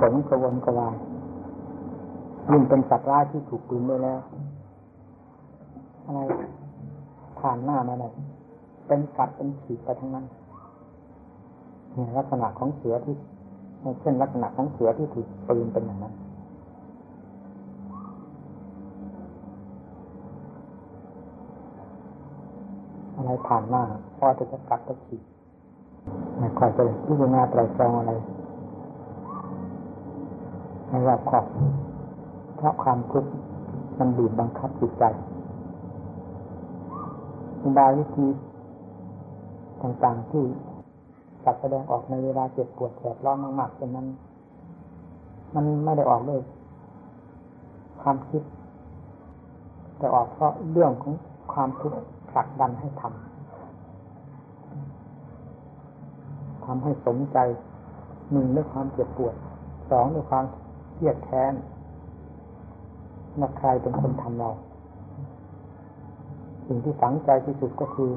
สงกระวนกระวายยิ่งเป็นสัตว์ร้ายที่ถูกปืนได้แล้ว อะไรผ่านหน้ามาเลยเป็นกัดเป็นขีดไปทั้งนั้นเนี่ยลักษณะของเสือที่เช่นลักษณะของเสือที่ถูกปืนเป็นอย่างนั้นอะไรผ่านหน้าพอจะจะกัดจะขีดไม่ค่อยจะพิจารณาไตรตรองอะไร ไม่รอบคอบเพราะความทุกข์มันบีบบังคับจิตใจอุบายวิธีต่างๆที่จัดแสดงออกในเวลาเจ็บปวดแสบร้อนมากๆเป็นนั้น มันไม่ได้ออกด้วยความคิด แต่ออกเพราะเรื่องของความทุกข์ผลักดันให้ทำทำให้สมใจหนึ่งด้วยความเจ็บปวดสองด้วยความ รียดแค้นนักใครเป็นคนทำเรา สิ่งที่ฝังใจที่สุดก็คือ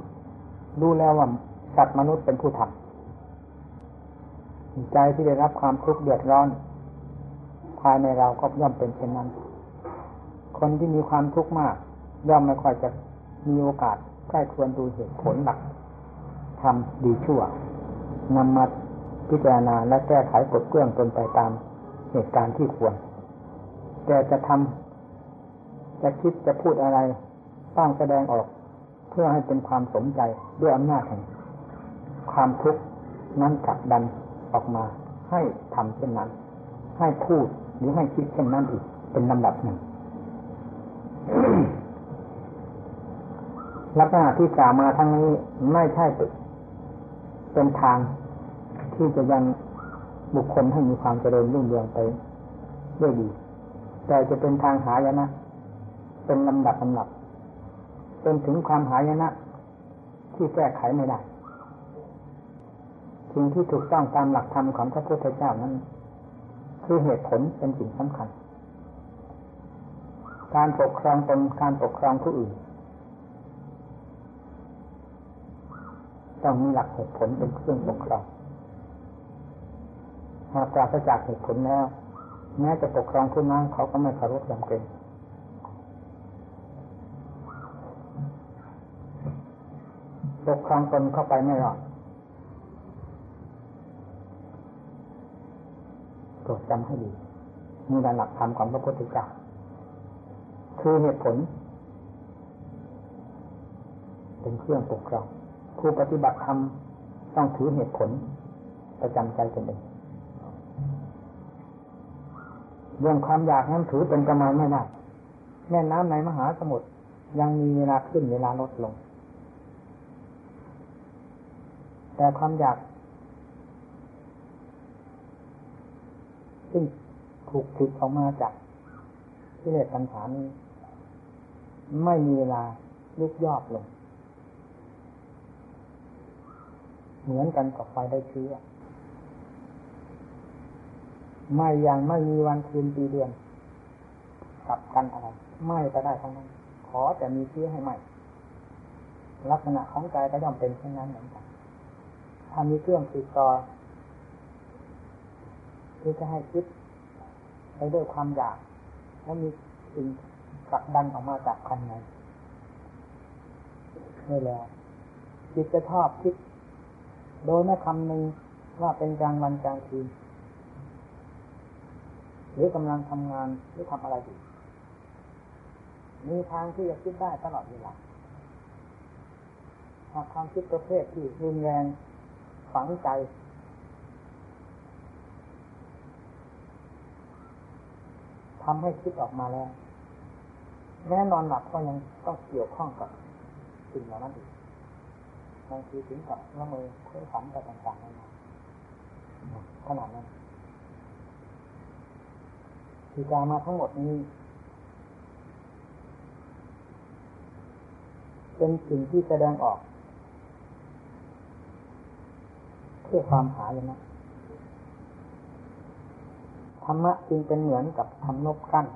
รู้แล้วว่าสัตว์มนุษย์เป็นผู้ทำใจที่ได้รับความทุกข์เดือดร้อนภายในเราก็ย่อมเป็นเช่นนั้น คนที่มีความทุกข์มาก ย่อมไม่ค่อยจะมีโอกาสใกล้ควรดูเหตุผลหลักทำดีชั่วนำมาพิจารณาและแก้ไขกดเกลื่องตนไปตาม เหตุการณ์ที่ควร แต่จะทำจะคิดจะพูดอะไรต้องแสดงออกเพื่อให้เป็นความสมใจด้วยอำนาจแห่งความทุกข์นั้นขับดันออกมา ให้ทำเช่นนั้น ให้พูดหรือให้คิดเช่นนั้นอีกเป็นลำดับหนึ่งลักษณะที่กล่าวมาทั้งนี้ไม่ใช่เป็นทางที่จะยัง บุคคลให้มีความเจริญรุ่งเรืองไปด้วยดี แต่จะเป็นทางหายนะ เป็นลำดับลำดับเป็นถึงความหายนะ ที่แก้ไขไม่ได้สิ่งที่ถูกต้องตามหลักธรรมของพระพุทธเจ้านั้น คือเหตุผลเป็นสิ่งสำคัญ การปกครองตนการปกครองผู้อื่น ต้องมีหลักเหตุผลเป็นเครื่องปกครอง หากปราศจากเหตุผลแล้ว แม้จะปกครองผู้นั้นเขาก็ไม่เคารพยำเกรงปกครองตนเข้าไปไม่รอดโปรดจำให้ดีมีหลักธรรมของพระพุทธเจ้าคือเหตุผล เป็นเครื่องปกครองผู้ปฏิบัติธรรมต้องถือเหตุผลประจำใจตนเอง เรื่องความอยากนั้นถือเป็นประมาณไม่ได้แม่น้ำในมหาสมุทรยังมีเวลาขึ้นเวลาลดลง แต่ความอยากซึ่งถูกผิดออกมาจากที่เลสปัญหานี้ไม่มีเวลาลุกยอดลง เหมือนกันกับไฟได้เชื้อ ไม่อยังไม่มีวันคืนปีเดือนกับกันอะไรไม่ไปได้ทั้งนั้น ขอแต่มีเชื้อให้ใหม่ลักษณะของใจก็ย่อมเป็นเช่นนั้นเหมือนกันถ้ามีเครื่องติดต่อที่จะให้คิดไปด้วยความอยาก แล้วมีสิ่งกักดันออกมาจากภายในนี่แหละจิตจะชอบคิด โดยไม่คำนึงว่าเป็นกลางวันกลางคืน หรือกำลังทำงานหรือทำอะไรอยู่มีทางที่จะคิดได้ตลอดเวลาหากความคิดประเภทที่รุนแรงฝังใจทำให้คิดออกมาแล้วแน่นอนหลับก็ยังต้องเกี่ยวข้องกับสิ่งเหล่านั้นอีกบางทีถึงกับละเมอเพื่อฝันไปต่างๆนานาขนาดนั้น ที่กามาทั้งหมดนี้ เป็นสิ่งที่แสดงออก เพื่อความหายนะธรรมะจึงเป็นเหมือนกับทำนบกั้น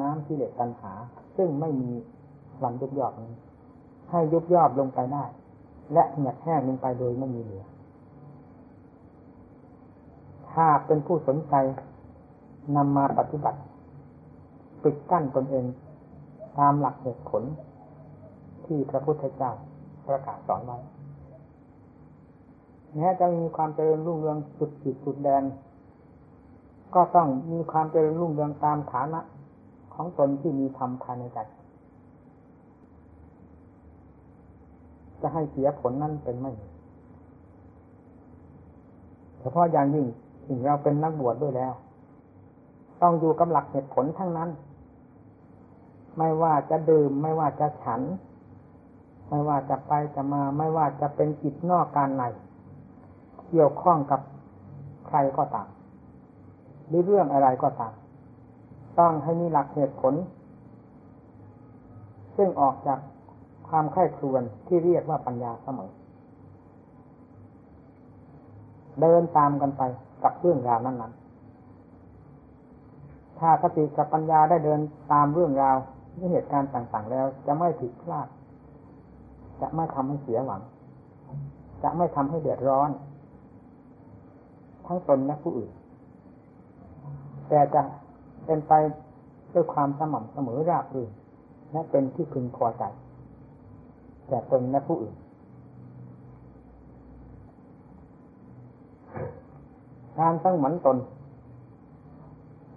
น้ำที่เด็ดปัญหา ซึ่งไม่มีวันยุบยอบนี้ ให้ยุบยอบลงไปได้ และเหียดแห้งลงไปโดยไม่มีเหลือ ถ้าเป็นผู้สนใจ นำมาปฏิบัติปิดกั้นตนเอง ตามหลักเหตุผลที่พระพุทธเจ้าประกาศสอนไว้แม้จะมีความเจริญรุ่งเรืองสุดจิตสุดแดน ก็ต้องมีความเจริญรุ่งเรืองตามฐานะ ของตนที่มีธรรมภายในใจจะให้เสียผลนั่นเป็นไม่เฉพาะอย่างยิ่งถึงเราเป็นนักบวชดด้วยแล้ว ต้องอยู่กับหลักเหตุผลทั้งนั้น ไม่ว่าจะดื่ม ไม่ว่าจะฉัน ไม่ว่าจะไปจะมา ไม่ว่าจะเป็นจิตนอกการในเกี่ยวข้องกับใครก็ตามหรือเรื่องอะไรก็ตามต้องให้มีหลักเหตุผล ซึ่งออกจากความไข้ครวนที่เรียกว่าปัญญาเสมอ เดินตามกันไปกับเรื่องราวนั้นๆ ถ้าสติกับปัญญาได้เดินตามเรื่องราวหรือเหตุการณ์ต่างๆแล้ว จะไม่ผิดพลาด จะไม่ทำให้เสียหวัง จะไม่ทำให้เดือดร้อน ทั้งตนและผู้อื่น แต่จะเป็นไปด้วยความสม่ำเสมอราบรื่นและเป็นที่พึงพอใจแก่ตนและผู้อื่น การตั้งหมันตน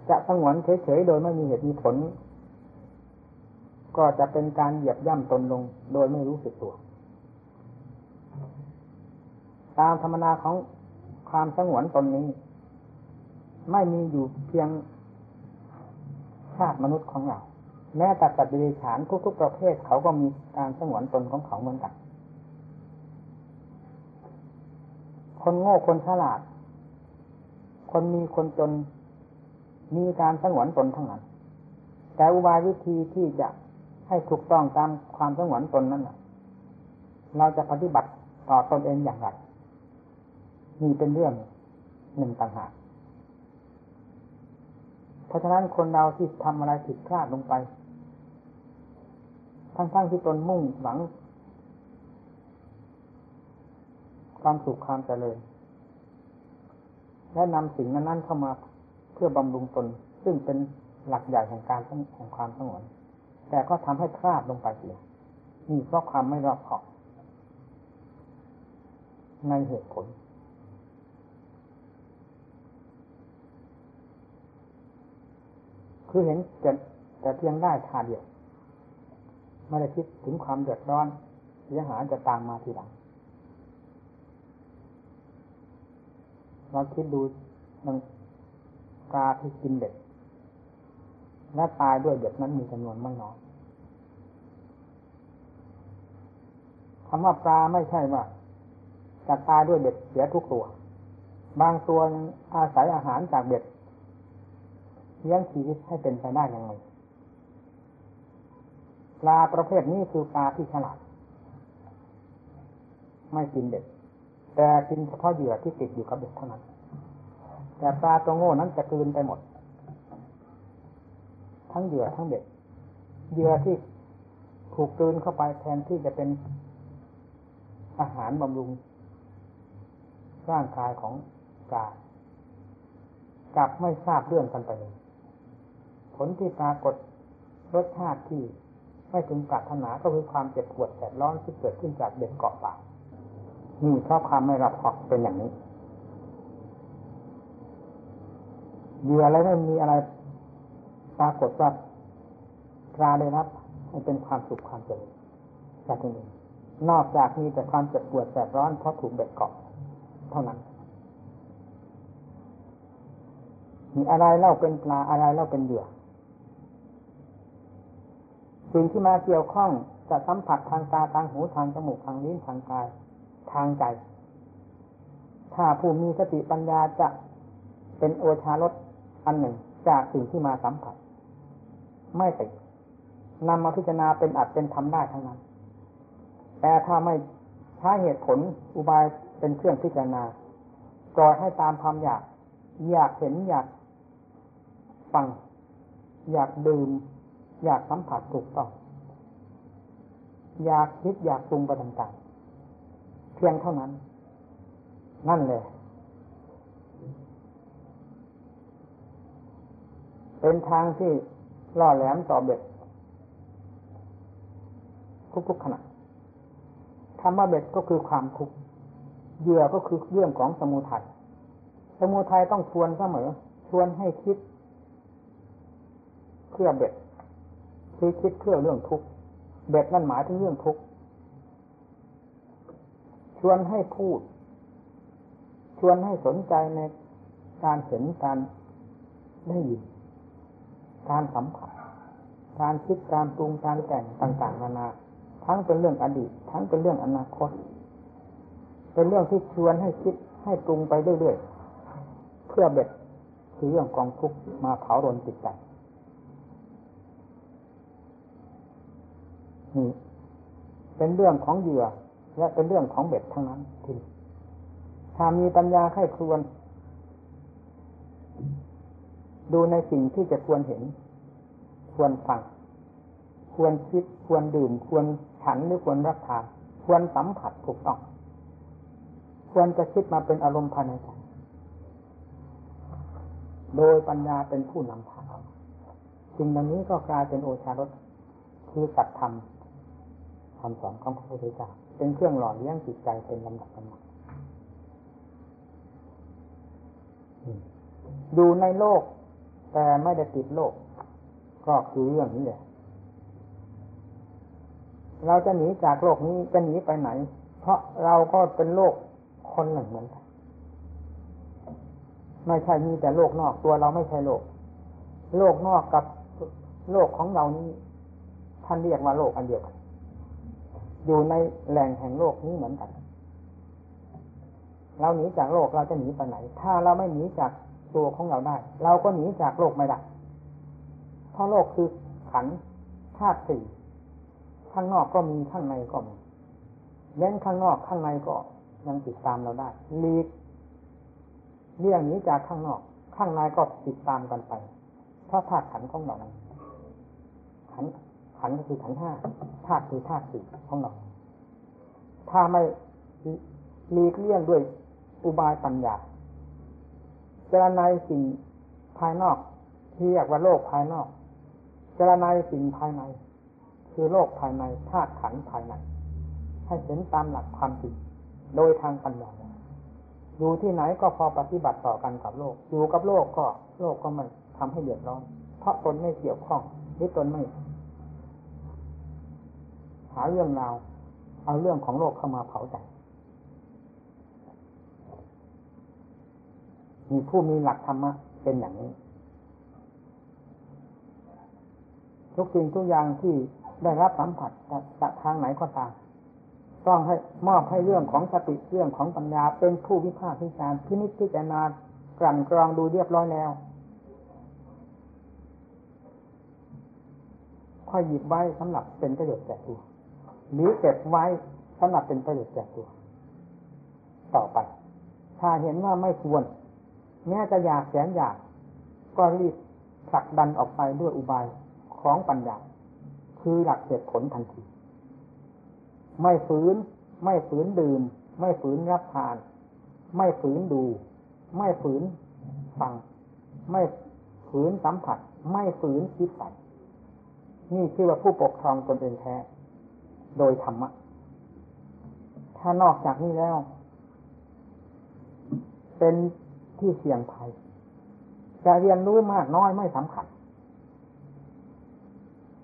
จะตั้งวนเฉยๆโดยไม่มีเหตุมีผล ก็จะเป็นการเหยียบย่ำตนลงโดยไม่รู้สึกตัว ตามธรรมนาของความสงวนตนนี้ ไม่มีอยู่เพียงชาติมนุษย์ของเรา แม้แต่ตัดดิเรฉานทุกๆประเภทเขาก็มีการสงวนตนของเขาเหมือนกันคนโง่คนฉลาด คนมีคนจน มีการสงวนตนทั้งนั้น แต่อุบายวิธีที่จะให้ถูกต้องตามความสงวนตนนั้นเราจะปฏิบัติต่อตนเองอย่างไรนี่เป็นเรื่องหนึ่งต่างหากเพราะฉะนั้นคนเราที่ทำอะไรผิดพลาดลงไป ทั้งๆทที่ตนมุ่งหวัง ความสุขความเจริญและนำสิ่งนั้นๆเข้ามา พื่อบำรุงตน ซึ่งเป็นหลักใหญ่แห่งการแห่งความสงวน แต่ก็ทำให้พลาดลงไปเสียนี่เพราะความไม่รอบคอบในเหตุผล คือเห็นแต่แต่เพียงได้ทาเดียว ไม่ได้คิดถึงความเดือดร้อนเสียหายจะตามมาทีหลังเราคิดดู นังกาที่กินเด็กและตายด้วยเด็กนั้นมีจำนวนไม่น้อยคำว่าปลาไม่ใช่ว่าจะตายด้วยเด็ดเสียทุกตัว บางตัวอาศัยอาหารจากเด็ดเลี้ยงชีวิตให้เป็นไปได้ยังไงปลาประเภทนี้คือปลาที่ฉลาด ไม่กินเด็กแต่กินเฉพาะเหยื่อที่ติดอยู่กับเด็กเท่านั้น แต่ปลาตัวโง่นั้นจะกลืนไปหมด ทั้งเหยื่อทั้งเด็กเหยื่อที่ถูกกลืนเข้าไปแทนที่จะเป็นอาหารบำรุงร่างกายของปลากลับไม่ทราบเรื่องกันไปเลย ผลที่ปรากฏรสชาติที่ไม่ถึงปรารถนาก็คือความเจ็บปวดแสบร้อนที่เกิดขึ้นจากเด็กเกาะปากนี่เพราะความไม่รับขอบเป็นอย่างนี้ เหยื่ออะไรไม่มีอะไรปรากฏว่าตราได้รับให้เป็นความสุขความเจริญจากที่นี้นอกจากมีแต่ความเจ็บปวดแสบร้อนเพราะถูกเบ็ดเกาะเท่านั้น มีอะไรเล่าเป็นปลาอะไรเล่าเป็นเหยื่อสิ่งที่มาเกี่ยวข้องจะสัมผัสทางตาทางหูทางจมูกทางลิ้นทางกายทางใจ ถ้าผู้มีสติปัญญาจะเป็นโอชารส อันหนึ่งจากสิ่งที่มาสัมผัส ไม่ติดนำมาพิจารณาเป็นอัดเป็นทำได้ทั้งนั้น แต่ถ้าไม่ใช้เหตุผลอุบายเป็นเครื่องพิจารณาปล่อยให้ตามความอยาก อยากเห็นอยากฟัง อยากดื่ม อยากสัมผัสถูกต้อง อยากคิดอยากปรุงไปต่างๆเพียงเท่านั้น นั่นเลย เป็นทางที่ล่อแหลมต่อเบ็ด ทุกๆขณะคำว่าเบ็ดก็คือความทุกข์เหยื่อก็คือเรื่องของสมุทัยสมุทัยต้องชวนเสมอ ชวนให้คิดเพื่อเบ็ดคือคิดเพื่อเรื่องทุกข์เบ็ดนั่นหมายถึงเรื่องทุกข์ชวนให้พูด ชวนให้สนใจในการเห็นการได้ยิน การสัมผัส การคิดการปรุงการแต่งต่างๆนานา ทั้งเป็นเรื่องอดีต ทั้งเป็นเรื่องอนาคต เป็นเรื่องที่ชวนให้คิดให้ปรุงไปเรื่อยๆ เพื่อเบ็ดคือเรื่องกองทุกมาเผารนจิตใจนี่เป็นเรื่องของเหยื่อและเป็นเรื่องของเบ็ดทั้งนั้นทีถ้ามีปัญญาไข้ครวน ดูในสิ่งที่จะควรเห็น ควรฟัง ควรคิด ควรดื่ม ควรฉันหรือควรรับทาน ควรสัมผัสถูกต้อง ควรจะคิดมาเป็นอารมณ์ภายในใจ โดยปัญญาเป็นผู้นำพางสิ่งเหล่านี้ก็กลายเป็นโอชารสคือสัตธรรมคำสอนของพระพุทธเจ้าเป็นเครื่องหล่อเลี้ยงจิตใจเป็นลำดับลำดับอยู่ในโลก แต่ไม่ได้ติดโลก ก็คือเรื่องนี้แหละ เราจะหนีจากโลกนี้จะหนีไปไหน เพราะเราก็เป็นโลกคนหนึ่งเหมือนกัน ไม่ใช่มีแต่โลกนอกตัวเราไม่ใช่โลก โลกนอกกับโลกของเรานี้ ท่านเรียกว่าโลกอันเดียวกัน อยู่ในแหล่งแห่งโลกนี้เหมือนกัน เราหนีจากโลกเราจะหนีไปไหน ถ้าเราไม่หนีจาก ตัวของเราได้ เราก็หนีจากโลกไม่ได้เพราะโลกคือขันธาตุสี่ข้างนอกก็มีข้างในก็มีเน้นข้างนอกข้างในก็ยังติดตามเราได้ลีกเรื่องนี้จากข้างนอก ข้างในก็ติดตามกันไปเพราะธาตุขันของเราขันขันก็คือขันห้าธาตุคือธาตุสี่ของเราถ้าไม่ลีกเลี่ยงด้วยอุบายปัญญา จรนายสิ่งภายนอกที่เรียกว่าโลกภายนอกเจรนายสิ่งภายใน คือโลกภายในธาตุขันภายในให้เห็นตามหลักความจริงโดยทางปัญญาอยู่ที่ไหนก็พอปฏิบัติต่อกันกับโลก อยู่กับโลกก็โลกก็ไม่ทำให้เดือดร้อนเพราะตนไม่เกี่ยวข้องหรือตนไม่หาเรื่องราวเอาเรื่องของโลกเข้ามาเผาใจ มีผู้มีหลักธรรมะเป็นอย่างนี้ ทุกสิ่งทุกอย่างที่ได้รับสัมผัสจากทางไหนก็ตามต้องให้มอบให้เรื่องของสติเรื่องของปัญญาเป็นผู้วิพากษ์วิจารณ์พินิจพิจารณากลั่นกรองดูเรียบร้อยแล้วค่อยหยิบไว้สำหรับเป็นประโยชน์แก่ตัวหรือเก็บไว้สำหรับเป็นประโยชน์แก่ตัว ต่อไป ถ้าเห็นว่าไม่ควร แม้จะอยากแสนอยาก ก็รีบผลักดันออกไปด้วยอุบายของปัญญา คือหลักเหตุผลทันที ไม่ฝืน ไม่ฝืนดื่ม ไม่ฝืนรับทาน ไม่ฝืนดู ไม่ฝืนฟัง ไม่ฝืนสัมผัส ไม่ฝืนคิดใส่นี่คือว่าผู้ปกครองตนเองแท้ โดยธรรมะ ถ้านอกจากนี้แล้ว เป็น ที่เสี่ยงภัยจะเรียนรู้มากน้อยไม่สำคัญ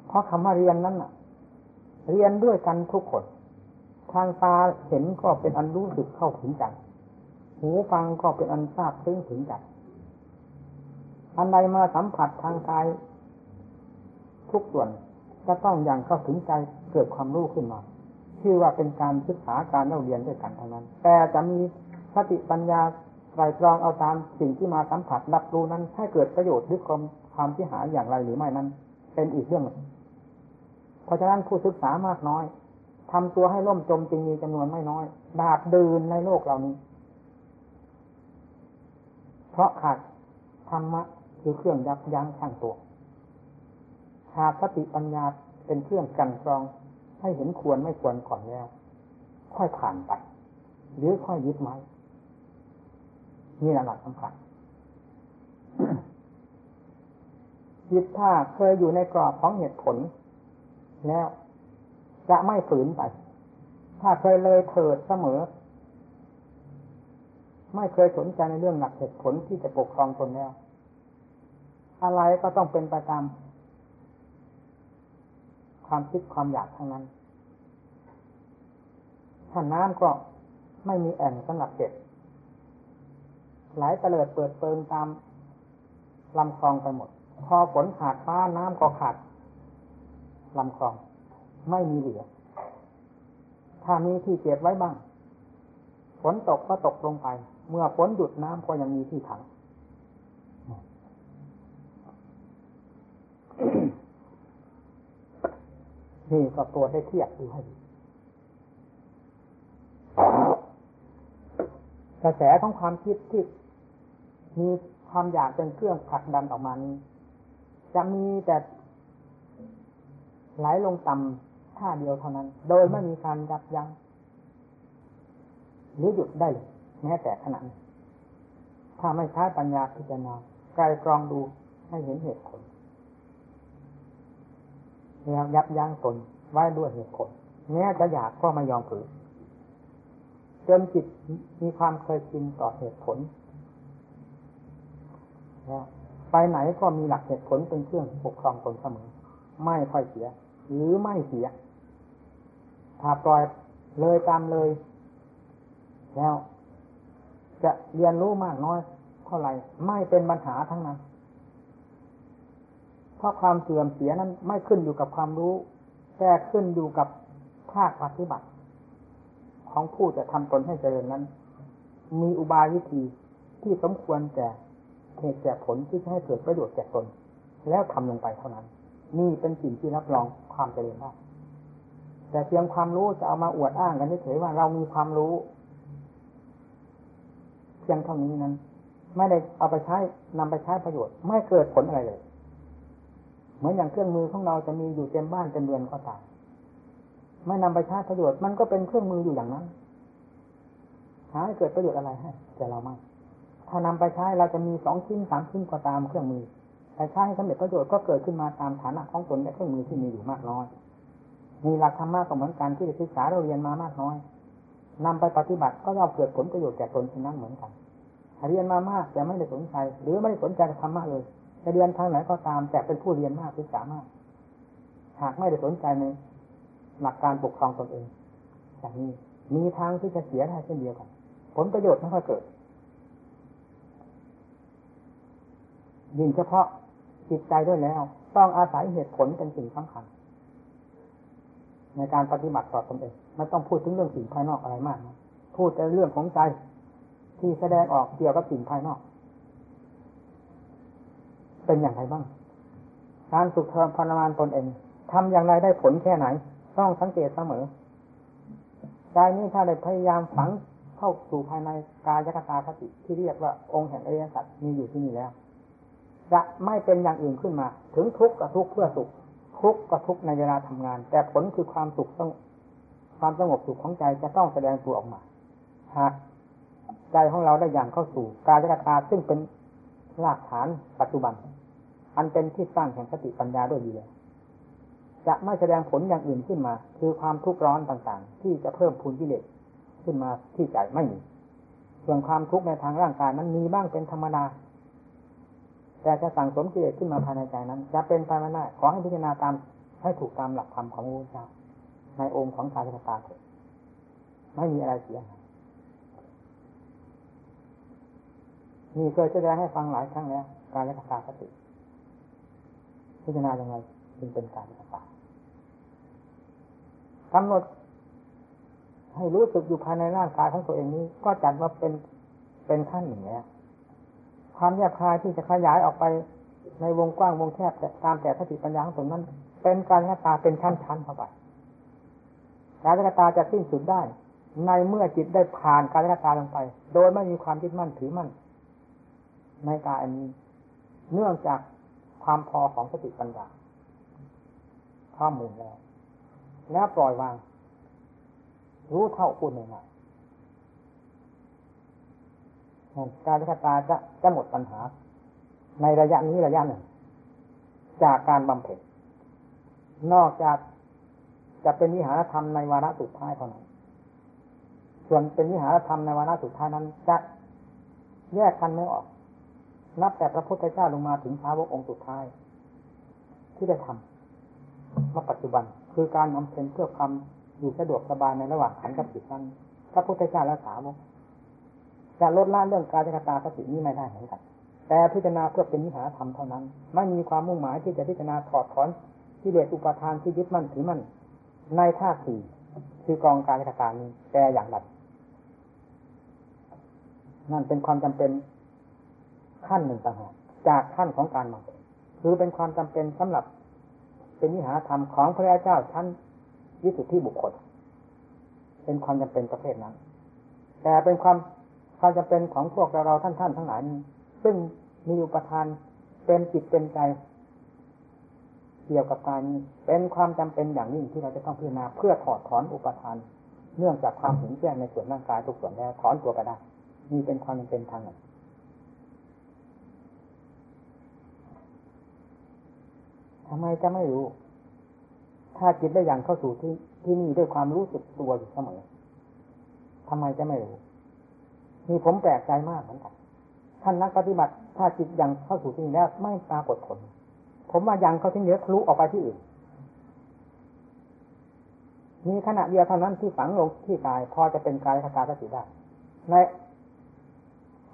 เพราะคำว่าเรียนนั้นน่ะ เรียนด้วยกันทุกคน ทางตาเห็นก็เป็นอันรู้สึกเข้าถึงใจหูฟังก็เป็นอันทราบซึ้งถึงใจอันใดมาสัมผัสทางกายทุกส่วนจะต้องอย่างเข้าถึงใจเกิดความรู้ขึ้นมาชื่อว่าเป็นการศึกษาการเรียนด้วยกันเท่านั้น แต่จะมีสติปัญญา ไตรตรองเอาตามสิ่งที่มาสัมผัสรับรู้นั้น ให้เกิดประโยชน์หรือความความที่หาอย่างไรหรือไม่นั้น เป็นอีกเรื่องเพราะฉะนั้นผู้ศึกษามากน้อยทำตัวให้ล่มจมจึงมีจำนวนไม่น้อย ดาบเดืนในโลกเหล่านี้ เพราะขาดธรรมะคือเครื่องยับยั้งชั่งตัวหากสติปัญญาเป็นเครื่องกันกรองให้เห็นควรไม่ควรก่อนแล้ว ค่อยผ่านไป หรือค่อยยึดไม้ นี่หละหลักสำคัญจิตถ้าเคยอยู่ในกรอบของเหตุผล แล้ว จะไม่ฝืนไป ถ้าเคยเลยเถิดเสมอ ไม่เคยสนใจในเรื่องหลักเหตุผลที่จะปกครองตนแล้ว อะไรก็ต้องเป็นไปตามความคิดความอยากทั้งนั้น ถ้าน้ำก็ไม่มีแอ่งสำหรับเก็บ ไหลเตลิดเปิดเปิงตามลำคลองไปหมด พอฝนขาดฟ้าน้ำก็ขาดลำคลอง ไม่มีเหลือ ถ้ามีที่เก็บไว้บ้าง ฝนตกก็ตกลงไป เมื่อฝนหยุดน้ำก็ยังมีที่ถัง นี่ก็ตัวให้เทียบดูให้ดี กระแสของความคิดที่มีความอยากเป็นเครื่องผลักดันออกมานี้จะมีแต่ไหลลงต่ำท่าเดียวเท่านั้น โดยไม่มีการยับยัง้งหรือหยุดได้เลยแม้แต่ขณะนี้ถ้าไม่ใช้ปัญญาพิจารณาไกลกรองดูให้เห็นเหตุผลแล้วยับยั้งตนไว้ด้วยเหตุผลแม้จะอยากก็ไม่ยอมฝืน จนจิตมีความเคยชินต่อเหตุผลไปไหนก็มีหลักเหตุผลเป็นเครื่องปกครองตนเสมอ ไม่ค่อยเสีย หรือไม่เสีย ถ้าปล่อยเลยตามเลย แล้ว จะเรียนรู้มากน้อยเท่าไหร่ไม่เป็นปัญหาทั้งนั้น เพราะความเสื่อมเสียนั้น ไม่ขึ้นอยู่กับความรู้ แต่ขึ้นอยู่กับภาคปฏิบัติ ของผู้จะทำตนให้เจริญนั้น มีอุบายวิธีที่สมควรแก่เหตุแก่ผลที่จะให้เกิดประโยชน์แก่ตน แล้วทำลงไปเท่านั้น นี่เป็นสิ่งที่รับรองความเจริญได้แต่เพียงความรู้จะเอามาอวดอ้างกันเฉยว่าเรามีความรู้ เพียงเท่านี้นั้น ไม่ได้เอาไปใช้นำไปใช้ประโยชน์ ไม่เกิดผลอะไรเลย เหมือนอย่างเครื่องมือของเราจะมีอยู่เต็มบ้านเต็มเรือนก็ตาม ไม่นำไปใช้ประโยชน์มันก็เป็นเครื่องมืออยู่อย่างนั้นหาให้เกิดประโยชน์อะไรให้แก่เราไมากถ้านำไปใช้เราจะมีสองชิ้นสามชิ้นก็ตามเครื่องมือแต่ใช้ให้สำเร็จประโยชน์ก็เกิดขึ้นมาตามฐานะของตนและเครื่องมือที่มีอยู่มากน้อยมีหลักธรรมะก็เหมือนกันที่ศึกษาเราเรียนมามากน้อยนำไปปฏิบัติก็ย่อมเกิดผลประโยชน์แก่ตนเช่นนั้นเหมือนกันเรียนมามากแต่ไม่ได้สนใจหรือไม่ได้สนใจธรรมะเลยจะเรียนทางไหนก็ตามแต่เป็นผู้เรียนมากศึกษามาก หากไม่ได้สนใจใน หลักการปกครองตนเองอย่างนี้มีทางที่จะเสียได้เช่นเดียวกัน ผลประโยชน์ไม่ค่อยเกิดยิ่งเฉพาะจิตใจด้วยแล้ว ต้องอาศัยเหตุผลเป็นสิ่งสำคัญ ในการปฏิบัติต่อตนเองไม่ต้องพูดถึงเรื่องสิ่งภายนอกอะไรมากนะพูดแต่เรื่องของใจที่แสดงออกเกี่ยวกับสิ่งภายนอก เป็นอย่างไรบ้าง การสุขเทอมพนมานตนเองทำอย่างไรได้ผลแค่ไหน ต้องสังเกตเสมอใจนี้ถ้าได้พยายามฝังเข้าสู่ภายในกายกตาคติที่เรียกว่าองค์แห่งอริยสัจมีอยู่ที่นี่แล้ว จะไม่เป็นอย่างอื่นขึ้นมา ถึงทุกข์ก็ทุกข์เพื่อสุข ทุกข์ก็ทุกข์ในเวลาทำงาน แต่ผลคือความสุขต้อง ความสงบสุขของใจจะต้องแสดงตัวออกมาหากใจของเราได้อย่างเข้าสู่กายกตาซึ่งเป็นรากฐานปัจจุบัน อันเป็นที่สร้างแห่งสติปัญญาด้วยดีเลย จะไม่แสดงผลอย่างอื่นขึ้นมา คือความทุกข์ร้อนต่างๆ ที่จะเพิ่มพูนกิเลสขึ้นมาที่ใจไม่มี ส่วนความทุกข์ในทางร่างกายนั้นมีบ้างเป็นธรรมดา แต่จะสั่งสมกิเลสขึ้นมาภายในใจนั้น จะเป็นไปไม่ได้ขอให้พิจารณาตามให้ถูกตามหลักธรรมของพระพุทธเจ้าในองค์ของสาธตาเถิดไม่มีอะไรเสียหายนี่เคยแสดงให้ฟังหลายครั้งแล้ว การรักษาสติพิจารณาอย่างไรจึงเป็นการรักษา กำหนดให้รู้สึกอยู่ภายในร่างกายของตัวเองนี้ ก็จัดว่าเป็นเป็นขั้นหนึ่งแล้วความแยบคายที่จะขยายออกไปในวงกว้างวงแคบตามแต่สติปัญญาของตนนั้น เป็นการกตาเป็นชั้นๆเข้าไปการกตาจะสิ้นสุดได้ ในเมื่อจิตได้ผ่านการกตาลงไป โดยไม่มีความยึดมั่นถือมั่นในกายอันนี้ เนื่องจากความพอของสติปัญญาข้อมูลแล้ว แล้วปล่อยวาง รู้เท่าคุณเองการพิจารณาจะจะหมดปัญหา ในระยะนี้ระยะหนึ่ง จากการบำเพ็ญนอกจากจะเป็นวิหารธรรมในวาระสุดท้ายเท่านั้น ส่วนเป็นวิหารธรรมในวาระสุดท้ายนั้นจะแยกกันไม่ออก นับแต่พระพุทธเจ้าลงมาถึงพระวกองค์สุดท้าย ที่ได้ทำมาปัจจุบัน คือการบำเพ็ญเพื่อความอยู่สะดวกสบายในระหว่างขันกับจิตนั้นพระพุทธเจ้าและสาวกจะลดละเรื่องการจักตาสตินี้ไม่ได้เหมือนกันแต่พิจารณาเพื่อเป็นวิหาธรรมเท่านั้น ไม่มีความมุ่งหมายที่จะพิจารณาถอดถอนที่เดชอุปทานที่ยึดมั่นถือมั่นในท่าสี่คือกองการกตานี้แต่อย่างใดนั่นเป็นความจำเป็นขั้นหนึ่งต่างหากจากขั้นของการมาคือเป็นความจำเป็นสำหรับ เป็นวิหารธรรมของพระเจ้าชั้นวิสุทธิบุคคล เป็นความจำเป็นประเภทนั้น แต่เป็นความความจำเป็นของพวกเราเราท่านท่านทั้งหลายซึ่งมีอุปทานเป็นจิตเป็นใจ เกี่ยวกับการเป็นความจำเป็นอย่างยิ่งที่เราจะต้องพิจารณาเพื่อถอดถอนอุปทาน เนื่องจากความเห็นแจ้งในส่วนร่างกายทุกส่วนแล้วถอนตัวไปได้นี่เป็นความจำเป็นทางหนึ่ง ทำไมจะไม่รู้ ถ้าจิตได้อย่างเข้าสู่ที่ที่นี่ด้วยความรู้สึกตัวอยู่เสมอทำไมจะไม่รู้มีผมแปลกใจมากเหมือนกันท่านนักปฏิบัติ ถ้าจิตยังเข้าสู่ที่นี่แล้วไม่ปรากฏผล ผมว่ายังเขาที่เยอทะลุออกไปที่อื่นมีขณะเดียวเท่านั้นที่ฝังลงที่กาย พอจะเป็นกายคตาสติได้ใน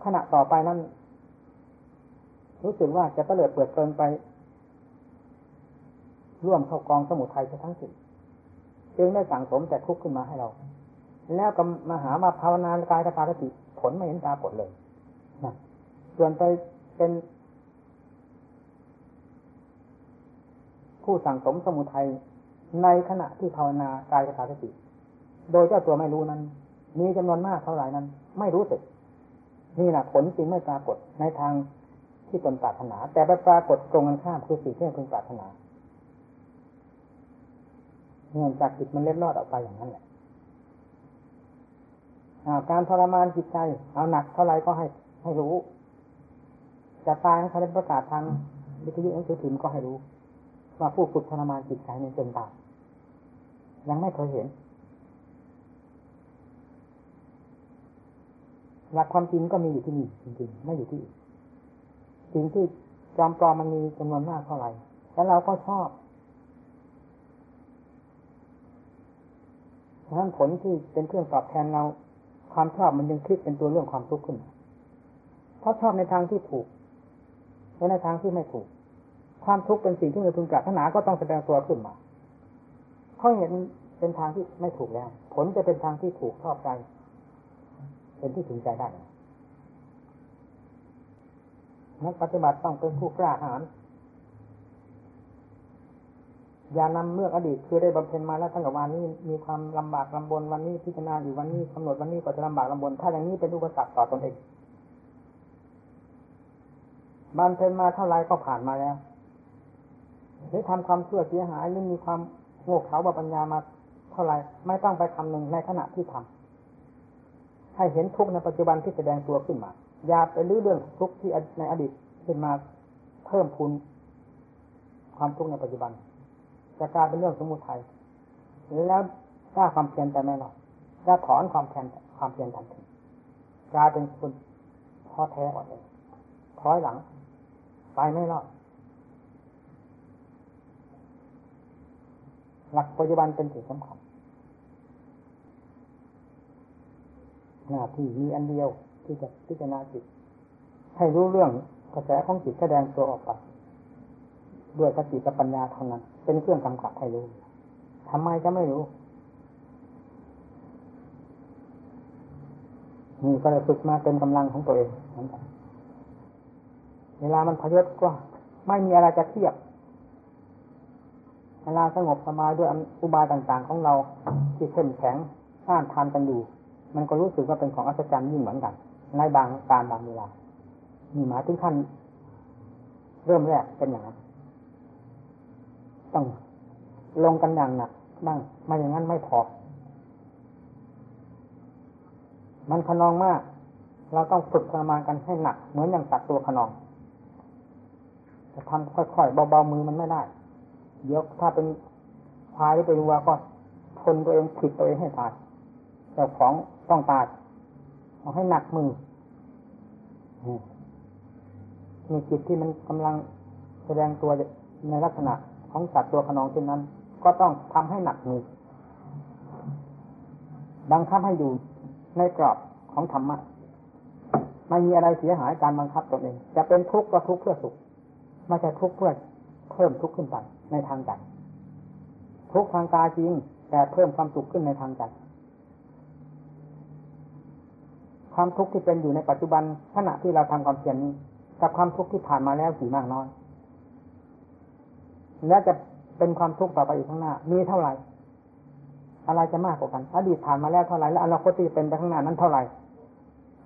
ขณะต่อไปนั้น รู้สึกว่าจะเปลิดเปิดเกินไป ร่วมเข้ากองสมุทัยทั้งสิ้นจึงได้สั่งสมแต่ทุกข์ขึ้นมาให้เรา แล้วก็มาหามาภาวนากายตาสติผลไม่เห็นตาผลเลยนะส่วนไปเป็น ผู้สั่งสมสมุทัยในขณะที่ภาวนากายตาสติ โดยเจ้าตัวไม่รู้นั้น มีจำนวนมากเท่าไหร่นั้น ไม่รู้สึกนี่แหละผลจริงไม่ปรากฏในทางที่ตนปรารถนา แต่ไปปรากฏตรงกันข้ามคือสิ่งที่พึงปรารถนา เนื่องจากจิตมันเล็ดลอดออกไปอย่างนั้นแหละการทรมานจิตใจ เอาหนักเท่าไรก็ให้ให้รู้ จะตายเขาได้ประกาศทางวิทยุหนังสือพิมพ์ก็ให้รู้ ว่าผู้ฝึกทรมานจิตใจในจนตายยังไม่เคยเห็น หลักความจริงก็มีอยู่ที่นี่จริงๆ ไม่อยู่ที่อื่นสิ่งที่จอมปลอมมันมีจำนวนมากเท่าไหร่ แล้วเราก็ชอบ ฉะนั้นผลที่เป็นเครื่องตอบแทนเรา ความชอบมันยังคิดเป็นตัวเรื่องความทุกข์ขึ้น เพราะชอบในทางที่ถูกและในทางที่ไม่ถูก ความทุกข์เป็นสิ่งที่เราพึงปรารถนาก็ต้องแสดงตัวขึ้นมาเพราะเห็นเป็นทางที่ไม่ถูกแล้ว ผลจะเป็นทางที่ถูกชอบใจ เป็นที่ถึงใจได้นักปฏิบัติต้องเป็นผู้กล้าหาญ อย่านำเมื่ออดีตคือได้บำเพ็ญมาแล้วตั้งแต่วันนี้มีความลำบากลำบนวันนี้พิจารณาอยู่วันนี้กำหนดวันนี้ก็จะลำบากลำบน ถ้าอย่างนี้เป็นอุปสรรคต่อตนเองบำเพ็ญมาเท่าไรก็ผ่านมาแล้วหรือทำความเชื่อเสียหายหรือมีความโง่เขลาบปัญญามาเท่าไรไม่ต้องไปคำหนึ่งในขณะที่ทำให้เห็นทุกข์ในปัจจุบันที่แสดงตัวขึ้นมา อย่าไปลื้อเรื่องทุกข์ที่ในอดีตขึ้นมาเพิ่มพูนความทุกข์ในปัจจุบัน จะกลายเป็นเรื่องสมุทัยแล้วถ้าความเพียรแต่ไม่หรอกจะถอนความเพียรความเพียรทันทีกลายเป็นคนท้อแท้อ่อนเลยถอยหลัง ไปไม่รอดหลักปัจจุบันเป็นสิ่งสำคัญหน้าที่มีอันเดียวที่จะพิจารณาจิต ให้รู้เรื่องกระแสของจิตแสดงตัวออกไปด้วยสติกับปัญญาเท่านั้น เป็นเครื่องกำกับให้รู้ทำไมจะไม่รู้นี่ก็เลยฝึกมาเป็นกำลังของตัวเองเหมือนกันเวลามันพยศก็ไม่มีอะไรจะเทียบเวลาสงบสมาด้วยอุบายต่างๆของเราที่เข้มแข็งต้านทานกันอยู่ มันก็รู้สึกว่าเป็นของอัศจรรย์ยิ่งเหมือนกันในบางการบางเวลามีหมายถึงขั้นเริ่มแรกเป็นอย่างนั้น ต้องลงกันอย่างหนักบ้างมาอย่างนั้นไม่พอ มันขนองมาก เราต้องฝึกทรมานกันให้หนัก เหมือนอย่างสัตว์ตัวขนองจะทำค่อยๆเบาๆมือมันไม่ได้เดี๋ยวถ้าเป็นควายหรือเป็นวัวก็ทนตัวเองผิดตัวเองให้ตายเจ้าของต้องตายเอาให้หนักมือมีจิตที่มันกำลังแสดงตัวในลักษณะ ของสัตว์ตัวขนองเช่นนั้น ก็ต้องทำให้หนักมือบังคับให้อยู่ในกรอบของธรรมะไม่มีอะไรเสียหายการบังคับตนเอง จะเป็นทุกข์ก็ทุกข์เพื่อสุขไม่ใช่ทุกข์เพื่อเพิ่มทุกข์ขึ้นไปในทางใจทุกข์ทางกายจริง แต่เพิ่มความสุขขึ้นในทางใจความทุกข์ที่เป็นอยู่ในปัจจุบันขณะที่เราทำความเพียรนี้ กับความทุกข์ที่ผ่านมาแล้วกี่มากน้อย และจะเป็นความทุกข์ต่อไปอีกข้างหน้า มีเท่าไหร่ อะไรจะมากกว่ากัน อดีตผ่านมาแล้วเท่าไหร่และอนาคตที่เป็นไปข้างหน้านั้นเท่าไหร่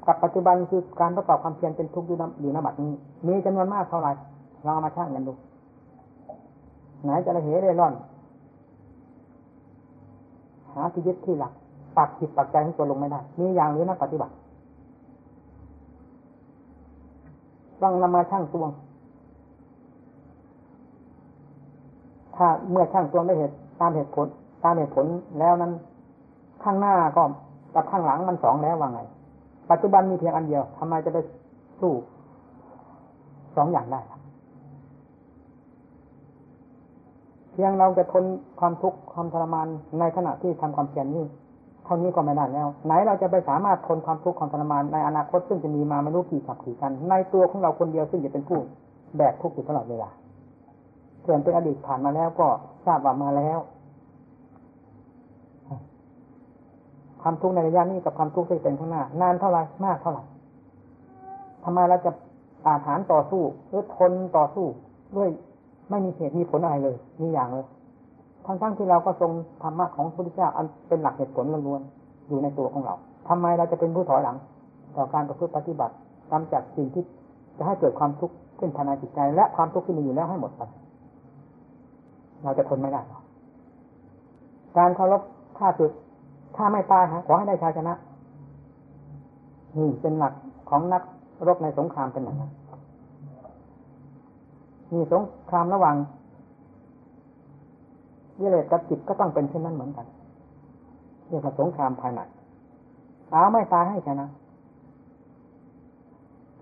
กับปัจจุบันคือการประกอบความเพียรเป็นทุกข์อยู่ในบัดนี้ มีจำนวนมากเท่าไหร่ลองมาช่างกันดู ไหนจะระเหเร่ร่อน หาที่ยึดที่หลัก ปักจิตปักใจให้ตัวลงไม่ได้ มีอย่างนี้นักปฏิบัติต้องนำมาช่างตวง ถ้าเมื่อช่างตวงได้เหตุตามเหตุผล ตามเหตุผลแล้วนั้น ข้างหน้าก็กับข้างหลังมันสองแล้วว่าไง ปัจจุบันมีเพียงอันเดียวทำไมจะไปสู้สองอย่างได้เพียงเราจะทนความทุกข์ความทรมานในขณะที่ทำความเพียรนี้เท่านี้ก็ไม่ได้แล้ว ไหนเราจะไปสามารถทนความทุกข์ความทรมานในอนาคตซึ่งจะมีมาไม่รู้กี่สับกี่กัน ในตัวของเราคนเดียวซึ่งจะเป็นผู้แบกทุกข์อยู่ตลอดเวลา ส่วนเป็นอดีตผ่านมาแล้วก็ทราบว่ามาแล้วความทุกข์ในระยะนี้กับความทุกข์ที่เป็นข้างหน้านานเท่าไรมากเท่าไหร่ทำไมเราจะอาถานต่อสู้หรือทนต่อสู้ด้วยไม่มีเหตุมีผลอะไรเลย มีอย่างเลยทั้งทั้งที่เราก็ทรงธรรมะของพระพุทธเจ้าอันเป็นหลักเหตุผลล้วนๆอยู่ในตัวของเราทำไมเราจะเป็นผู้ถอยหลัง ต่อการประพฤติปฏิบัติกำจัดสิ่งที่จะให้เกิดความทุกข์ขึ้นภายในจิตใจ และความทุกข์ที่มีอยู่แล้วให้หมดไป เราจะทนไม่ได้หรอกการเคารพข้าศึกถ้าไม่ตายฮะขอให้ได้ชาชนะนี่เป็นหลักของนักรบในสงครามเป็นอย่างนั้นมีสงครามระหว่างวิเลศกับจิตก็ต้องเป็นเช่นนั้นเหมือนกันเรียกว่าสงครามภายในเอาไม่ตายให้ชนะ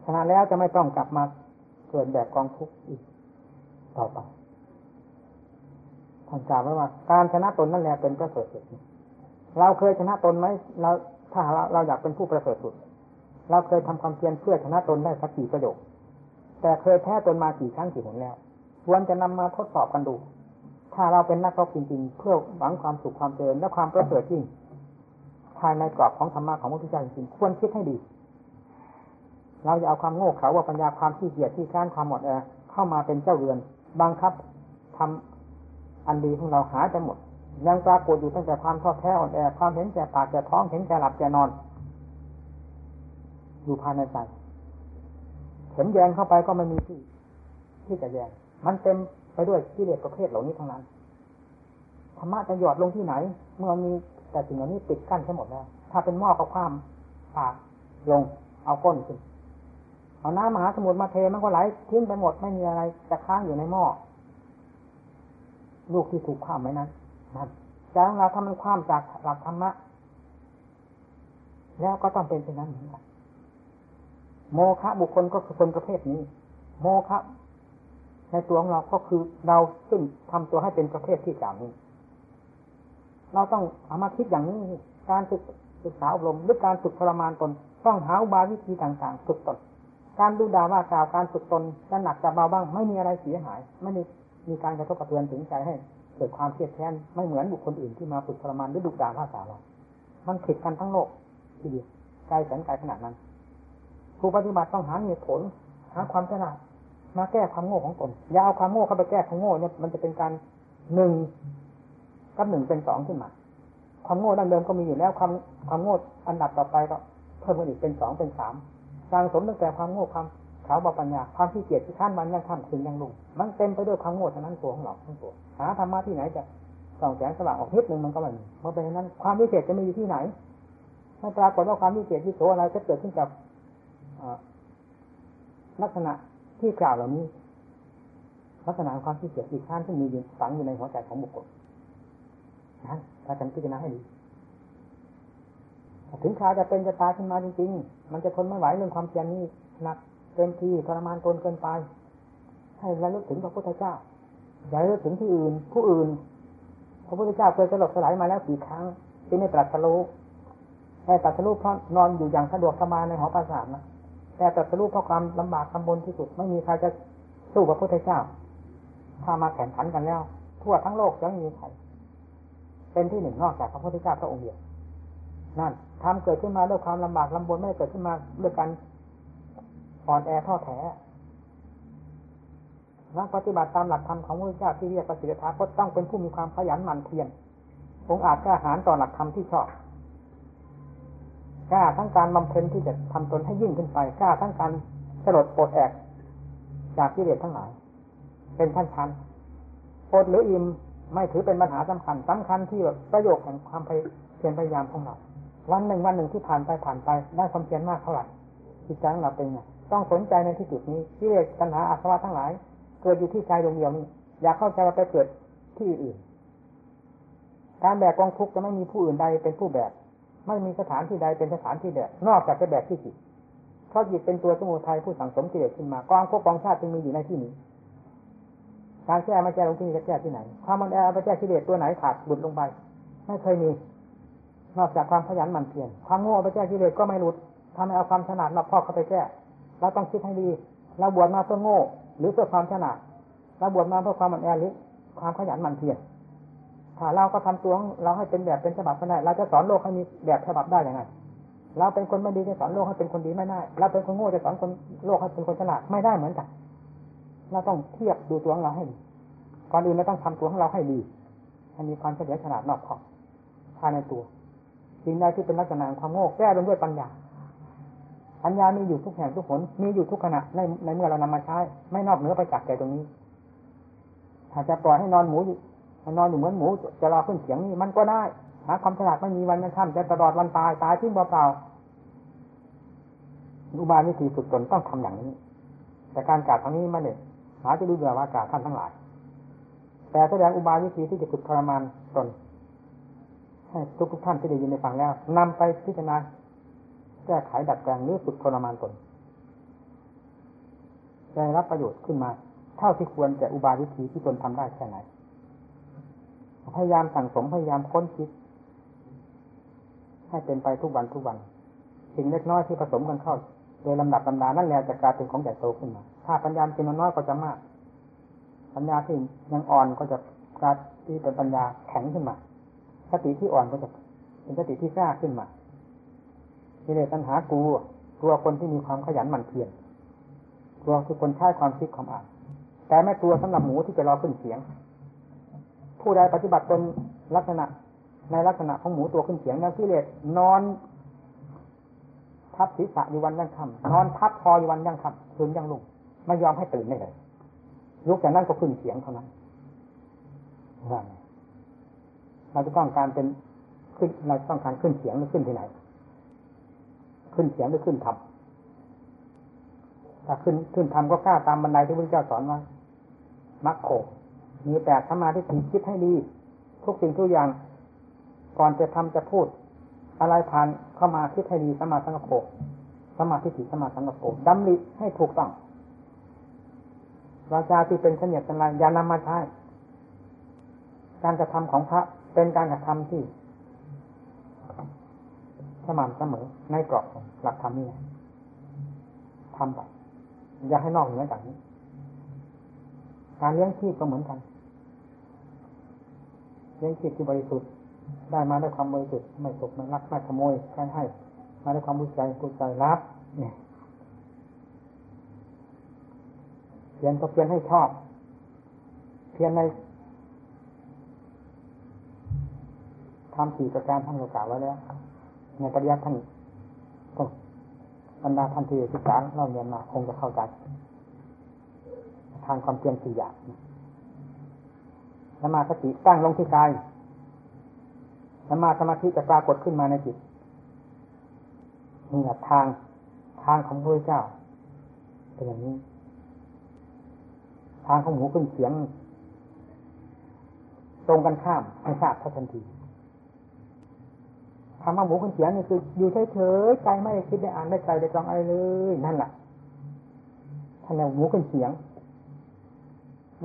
ชนะแล้วจะไม่ต้องกลับมาเกิดแบบกองทุกข์อีกต่อไป ท่านกล่าวไว้ว่า การชนะตนนั่นแหละเป็นประเสริฐสุด เราเคยชนะตนไหมเราถ้าเราเราอยากเป็นผู้ประเสริฐสุด เราเคยทำความเพียรเพื่อชนะตนได้สักกี่ประโยค แต่เคยแพ้ตนมากี่ครั้งกี่หนแล้วควรจะนำมาทดสอบกันดู ถ้าเราเป็นนักรบจริง ๆ เพื่อหวังความสุขความเจริญและความประเสริฐจริงภายในกรอบของธรรมะของพระพุทธเจ้าจริงๆควรคิดให้ดี เราจะเอาความโง่เขลาว่าปัญญาความที่เกียจที่ค้านความหมดแอเข้ามาเป็นเจ้าเรือนบังคับทำ อันดีของเราหายไปหมด ยังปรากฏอยู่ตั้งแต่ความท้อแท้อ่อนแอความเห็นแก่ปากแก่ท้องเห็นแก่หลับแก่นอน อยู่ภายในใจเห็นแยงเข้าไปก็ไม่มีที่ ที่จะแยง มันเต็มไปด้วยกิเลสประเภทเหล่านี้ทั้งนั้นธรรมะจะหยอดลงที่ไหน เมื่อมีแต่สิ่งเหล่านี้ปิดกั้นทั้งหมดแล้วถ้าเป็นหม้อกับความปากลงเอาก้นขึ้นเอาน้ำมหาสมุทรมาเทมันก็ไหลทิ้งไปหมดไม่มีอะไรจะค้างอยู่ในหม้อ ลูกที่ถูกความไหมนั้นนะใจของเราถ้ามันความจากหลักธรรมะ แล้วก็ต้องเป็นเช่นนั้นเหมือนกันโมฆะบุคคลก็คือคนประเภทนี้ โมฆะในตัวของเราก็คือเราซึ่งทำตัวให้เป็นประเภทที่กล่าวนี้ เราต้องเอามาคิดอย่างนี้ การศึกศึกษาอบรมหรือการฝึกทรมานตน ต้องหาอุบายวิธีต่างๆ ฝึกตน การดูดาว่ากล่าวการฝึกตนจะหนักจะเบาบ้าง ไม่มีอะไรเสียหาย ไม่มี มีการกระทบกระเทือนถึงใจให้เกิดความเครียดแค้นไม่เหมือนบุคคลอื่นที่มาฝึกทรมานหรือดุด่าว่าสาเรามันผิดกันทั้งโลกทีเดียวไกลแสนไกลขนาดนั้นผู้ปฏิบัติต้องหาเหตุผล หาความฉลาดมาแก้ความโง่ของตนอย่าเอาความโง่เข้าไปแก้ความโง่เนี่ยมันจะเป็นการหนึ่งกับหนึ่งเป็นสองขึ้นมา ความโง่ดั้งเดิมก็มีอยู่แล้วความความโง่อันดับต่อไปก็เพิ่มขึ้นอีกเป็นสองเป็นสามสร้างสมตั้งแต่ความโง่ความ ขาวบาปัญญาความที่เกียจที่ข้านมันยังทำถึงยังลุงมันเต็มไปด้วยความโง่ทั้งนั้นตัวของเราทั้งตัวหาธรรมะที่ไหนจะส่องแสงสว่างออกนิดหนึ่งมันก็ไม่มีเพราะเป็นนั้นความวิเศษจะมีอยู่ที่ไหนไม่ปรากฏว่าความวิเศษที่โสอะไรจะเกิดขึ้นกับลักษณะที่กล่าวเหล่านี้ ลักษณะความขี้เกียจอีกข้านที่มีอยู่ฝังอยู่ในหัวใจของบุคคลนะถ้าจำพิจารณาให้ดีถึงคราวจะเป็นจะตายขึ้นมาจริงๆ มันจะทนไม่ไหวเรื่องความเพียรนี้หนัก เต็มที่ทรมานตนเกินไป ให้ระลึกถึงพระพุทธเจ้าอย่าระลึกถึงที่อื่น ผู้อื่น พระพุทธเจ้าเคยสลบสลายมาแล้วกี่ครั้งที่ไม่ตรัสรู้แต่ตรัสรู้เพราะนอนอยู่อย่างสะดวกสบายในหอประสาทนะแต่ตรัสรู้เพราะความลำบากลำบนที่สุด ไม่มีใครจะสู้พระพุทธเจ้า ถ้ามาแข่งขันกันแล้ว ทั่วทั้งโลกจะไม่มีใครเป็นที่หนึ่งนอกจากพระพุทธเจ้าพระองค์เดียวนั่นทำเกิดขึ้นมาด้วยความลำบากลำบนไม่เกิดขึ้นมาด้วยการ อ่อนแอท้อแท้นักปฏิบัติตามหลักธรรมของพระเจ้าที่เรียกปฏิเสธาก็ต้องเป็นผู้มีความขยันหมั่นเพียรองอาจกล้าหาญต่อหลักธรรมที่ชอบกล้าทั้งการบำเพ็ญที่จะทำตนให้ยิ่งขึ้นไปกล้าทั้งการสลดปดแอก จากที่เรียทั้งหลาย เป็นชั้นชั้นปดหรืออิ่มไม่ถือเป็นปัญหาสำคัญสำคัญที่แบบประโยชน์แห่งความเพียรพยายามของเราวันหนึ่งวันหนึ่งที่ผ่านไปผ่านไปได้ความเพียรมากเท่าไหร่จิตใจของเราเป็นไง ต้องสนใจในที่จุดนี้ที่เรียกปัญหาอาสวะทั้งหลาย เกิดอยู่ที่ใจดวงเดียวนี้อย่าเข้าใจว่าไปเกิดที่อื่น การแบกกองทุกข์จะไม่มีผู้อื่นใดเป็นผู้แบกไม่มีสถานที่ใดเป็นสถานที่แบกนอกจากจะแบกที่จิตเพราะจิตเป็นตัวสมุทัยผู้สั่งสมกิเลสขึ้นมากองพวกกองชาติจึงมีอยู่ในที่นี้การแก้มาแก้ลงที่นี่จะแก้ที่ไหนความมันแอไปแก้กิเลสตัวไหนขาดบุดลงไป ไม่เคยมีนอกจากความขยันหมั่นเพียรความโง่ไปแก้กิเลสก็ไม่หลุดทำให้เอาความฉลาดมาพอกเข้าไปแก้ เราต้องคิดให้ดี เราบวชมาเพื่อโง่ หรือเพื่อความฉลาดเราบวชมาเพื่อความมันแอหรือความขยันหมั่นเพียรถ้าเราก็ทำตัวเราให้เป็นแบบเป็นฉบับไม่ได้เราจะสอนโลกให้มีแบบฉบับได้ยังไงเราเป็นคนไม่ดีจะสอนโลกให้เป็นคนดีไม่ได้เราเป็นคนโง่จะสอนคนโลกให้เป็นคนฉลาดไม่ได้เหมือนกัน เราต้องเทียบดูตัวของเราให้ดีก่อนอื่นเราต้องทำตัวของเราให้ดีให้มีความเฉลียวฉลาดนอกขอบภายในตัวสิ่งใดที่เป็นลักษณะความโง่แก้ลงด้วยปัญญา ปัญญามีอยู่ทุกแห่งทุกผลมีอยู่ทุกขณะในในเมื่อเรานำมาใช้ ไม่นอกเหนือไปจากใจตรงนี้ ถ้าจะปล่อยให้นอนหมูอยู่นอนอยู่เหมือนหมู จะรอขึ้นเสียงนี่มันก็ได้ หาความฉลาดไม่มีวันนั้นค่ำจะตลอดวันตายตายทิ้งเปล่าอุบายวิธีฝึกตนต้องทำอย่างนี้ แต่การกาดทางนี้มันเนี่ยหาจะดูเบื่อว่ากาดท่านทั้งหลาย แต่แสดงอุบายวิธีที่จะฝึกทรมานตนให้ทุกทุกท่านที่ได้ยินได้ฟังแล้วนำไปพิจารณา แก้ไขดัดแปลงหรือฝึกทรมานตนได้รับประโยชน์ขึ้นมา เท่าที่ควรแต่อุบายวิธีที่ตนทำได้แค่ไหน พยายามสั่งสมพยายามค้นคิด ให้เป็นไปทุกวันทุกวัน สิ่งเล็กน้อยที่ผสมกันเข้า โดยลำดับลำดานั่นแหละจะกลายเป็นของใหญ่โตขึ้นมา ถ้าปัญญาเป็นน้อยก็จะมาก ปัญญาที่ยังอ่อนก็จะกลายที่เป็นปัญญาแข็งขึ้นมา สติที่อ่อนก็จะเป็นสติที่กล้าขึ้นมา เลยปัญหากลัวกลัวคนที่มีความขยันหมั่นเพียรกลัวคือคนใช้ความคิดความอ่านแต่ไม่กลัวสำหรับหมูที่จะรอขึ้นเสียง ผู้ใดปฏิบัติเป็นลักษณะ ในลักษณะของหมูตัวขึ้นเสียงนั้นที่เลสนอน ทับศีรษะอยู่วันยังค่ำนอนทับคออยู่วันยังค่ำคืนยังลุ่งไม่ยอมให้ตื่นได้เลยลุกจากนั้นก็ขึ้นเสียงเท่านั้นเราจะต้องการเป็นขึ้นเราต้องการขึ้นเสียงหรือขึ้นที่ไหน ขึ้นเสียงหรือขึ้นธรรมถ้าขึ้นขึ้นธรรมก็กล้าตามบันไดที่พระเจ้าสอนว่ามักโขมีแปดสมาธิถี่คิดให้ดี ทุกสิ่งทุกอย่าง ก่อนจะทำจะพูด อะไรผ่านเข้ามาคิดให้ดีสมาสังกโปสมาธิถี่สมาสังกโปดำริให้ถูกต้องวาจาที่เป็นเสนียดสันลายอย่านำมาใช้การกระทำของพระเป็นการกระทำที่ สม่ำเสมอในกรอบหลักธรรมนี่ทำไปอย่าให้นอกเหนือจากนี้ การเลี้ยงชีพก็เหมือนกันเลี้ยงชีพที่บริสุทธิ์ได้มาด้วยความบริสุทธิ์ไม่ตกไม่รักไม่ขโมยใครให้ มาด้วยความบุญใจบุญใจรับเนี่ยเพียนก็เพียนให้ชอบ เพียนในทำสี่ประการท่านกล่าไว้แล้ว ในปริยัติท่านก็บรรดาท่านที่ศึกษาเล่าเรียนมาคงจะเข้าใจทางความเพียรสี่อย่างสมาสติตั้งลงที่กายสมาสมาธิจะปรากฏขึ้นมาในจิตนี่แหละทางทางของพระเจ้า เป็นอย่างนี้ ทางของหูขึ้นเสียง ตรงกันข้ามให้ทราบเท่าทันที คำว่าหมูขึ้นเสียงนี่คืออยู่เฉยๆใจไม่ได้คิดได้อ่านได้ใจได้จองอะไรเลยนั่นแหละท่านเรียกหมูขึ้นเสียง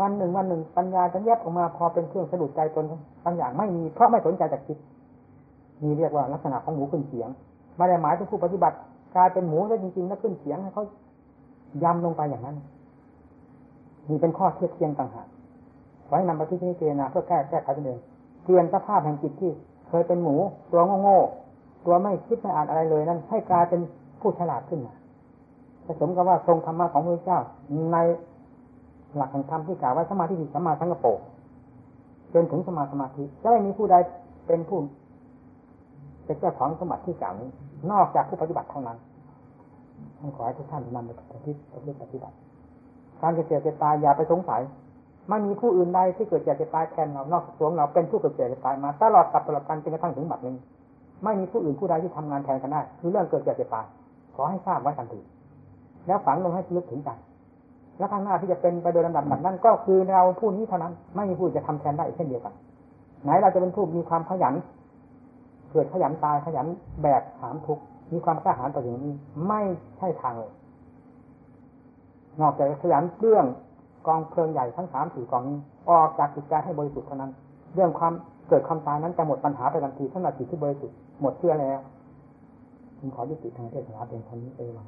วันหนึ่งวันหนึ่งปัญญาจะแยบออกมาพอเป็นเครื่องสะดุดใจตนบางอย่างไม่มีเพราะไม่สนใจจากคิดมีเรียกว่าลักษณะของหมูขึ้นเสียงไม่ได้หมายถึงผู้ปฏิบัติกลายเป็นหมูแล้วจริงๆแล้วขึ้นเสียงให้เขายำลงไปอย่างนั้นมีเป็นข้อเทียบเทียงต่างหากไว้นำไปที่พิจารณาเพื่อแก้แก้ไขตัวเองเปลี่ยนสภาพแห่งจิตที่ เคยเป็นหมูตัวโง่ๆตัวไม่คิดไม่อ่านอะไรเลยนั้น ให้กลายเป็นผู้ฉลาดขึ้นมาผสมกับว่าทรงธรรมะของพระเจ้าในหลักแห่งธรรมที่กล่าวไว้สมาธิสมมาสังกปรจนถึงสมาสมาธิจะไม่มีผู้ใดเป็นผู้เป็นเจ้าของสมบัติที่กล่าวนี้ นอกจากผู้ปฏิบัติเท่านั้นขอให้ทุกท่านนำไปปฏิบัติการเกิดเจ็บตายอย่าไปสงสัย ไม่มีผู้อื่นใดที่เกิดเจ็บตายแทนเรานอกจากตัวเราเป็นผู้เกิดเจ็บตายมาตลอดกับตลอดกันจนกระทั่งถึงบัดนี้ ไม่มีผู้อื่นผู้ใดที่ทำงานแทนกันได้ คือเรื่องเกิดเจ็บตายขอให้ทราบไว้ทันทีแล้วฝังลงให้ลึกถึงใจแล้วข้างหน้าที่จะเป็นไปโดยลำดับแบบนั้นก็คือเราผู้นี้เท่านั้น ไม่มีผู้จะทำแทนได้เช่นเดียวกันไหนเราจะเป็นผู้มีความขยันเกิดขยันตายขยันแบกหามทุกมีความกล้าหาญต่ออย่งนี้ ไม่ใช่ทางเลยนอกจากขยันเรื่อง กองเพลิงใหญ่ทั้งสามสี่กองนี้ออกจากจิตใจให้บริสุทธิ์เท่านั้น เรื่องความเกิดความตายนั้นจะหมดปัญหาไปทันทีถ้าทีที่บริสุทธิ์หมดเชื่อแล้วผมขอยุติทางเทศนาเป็นคนนี้ไปว่า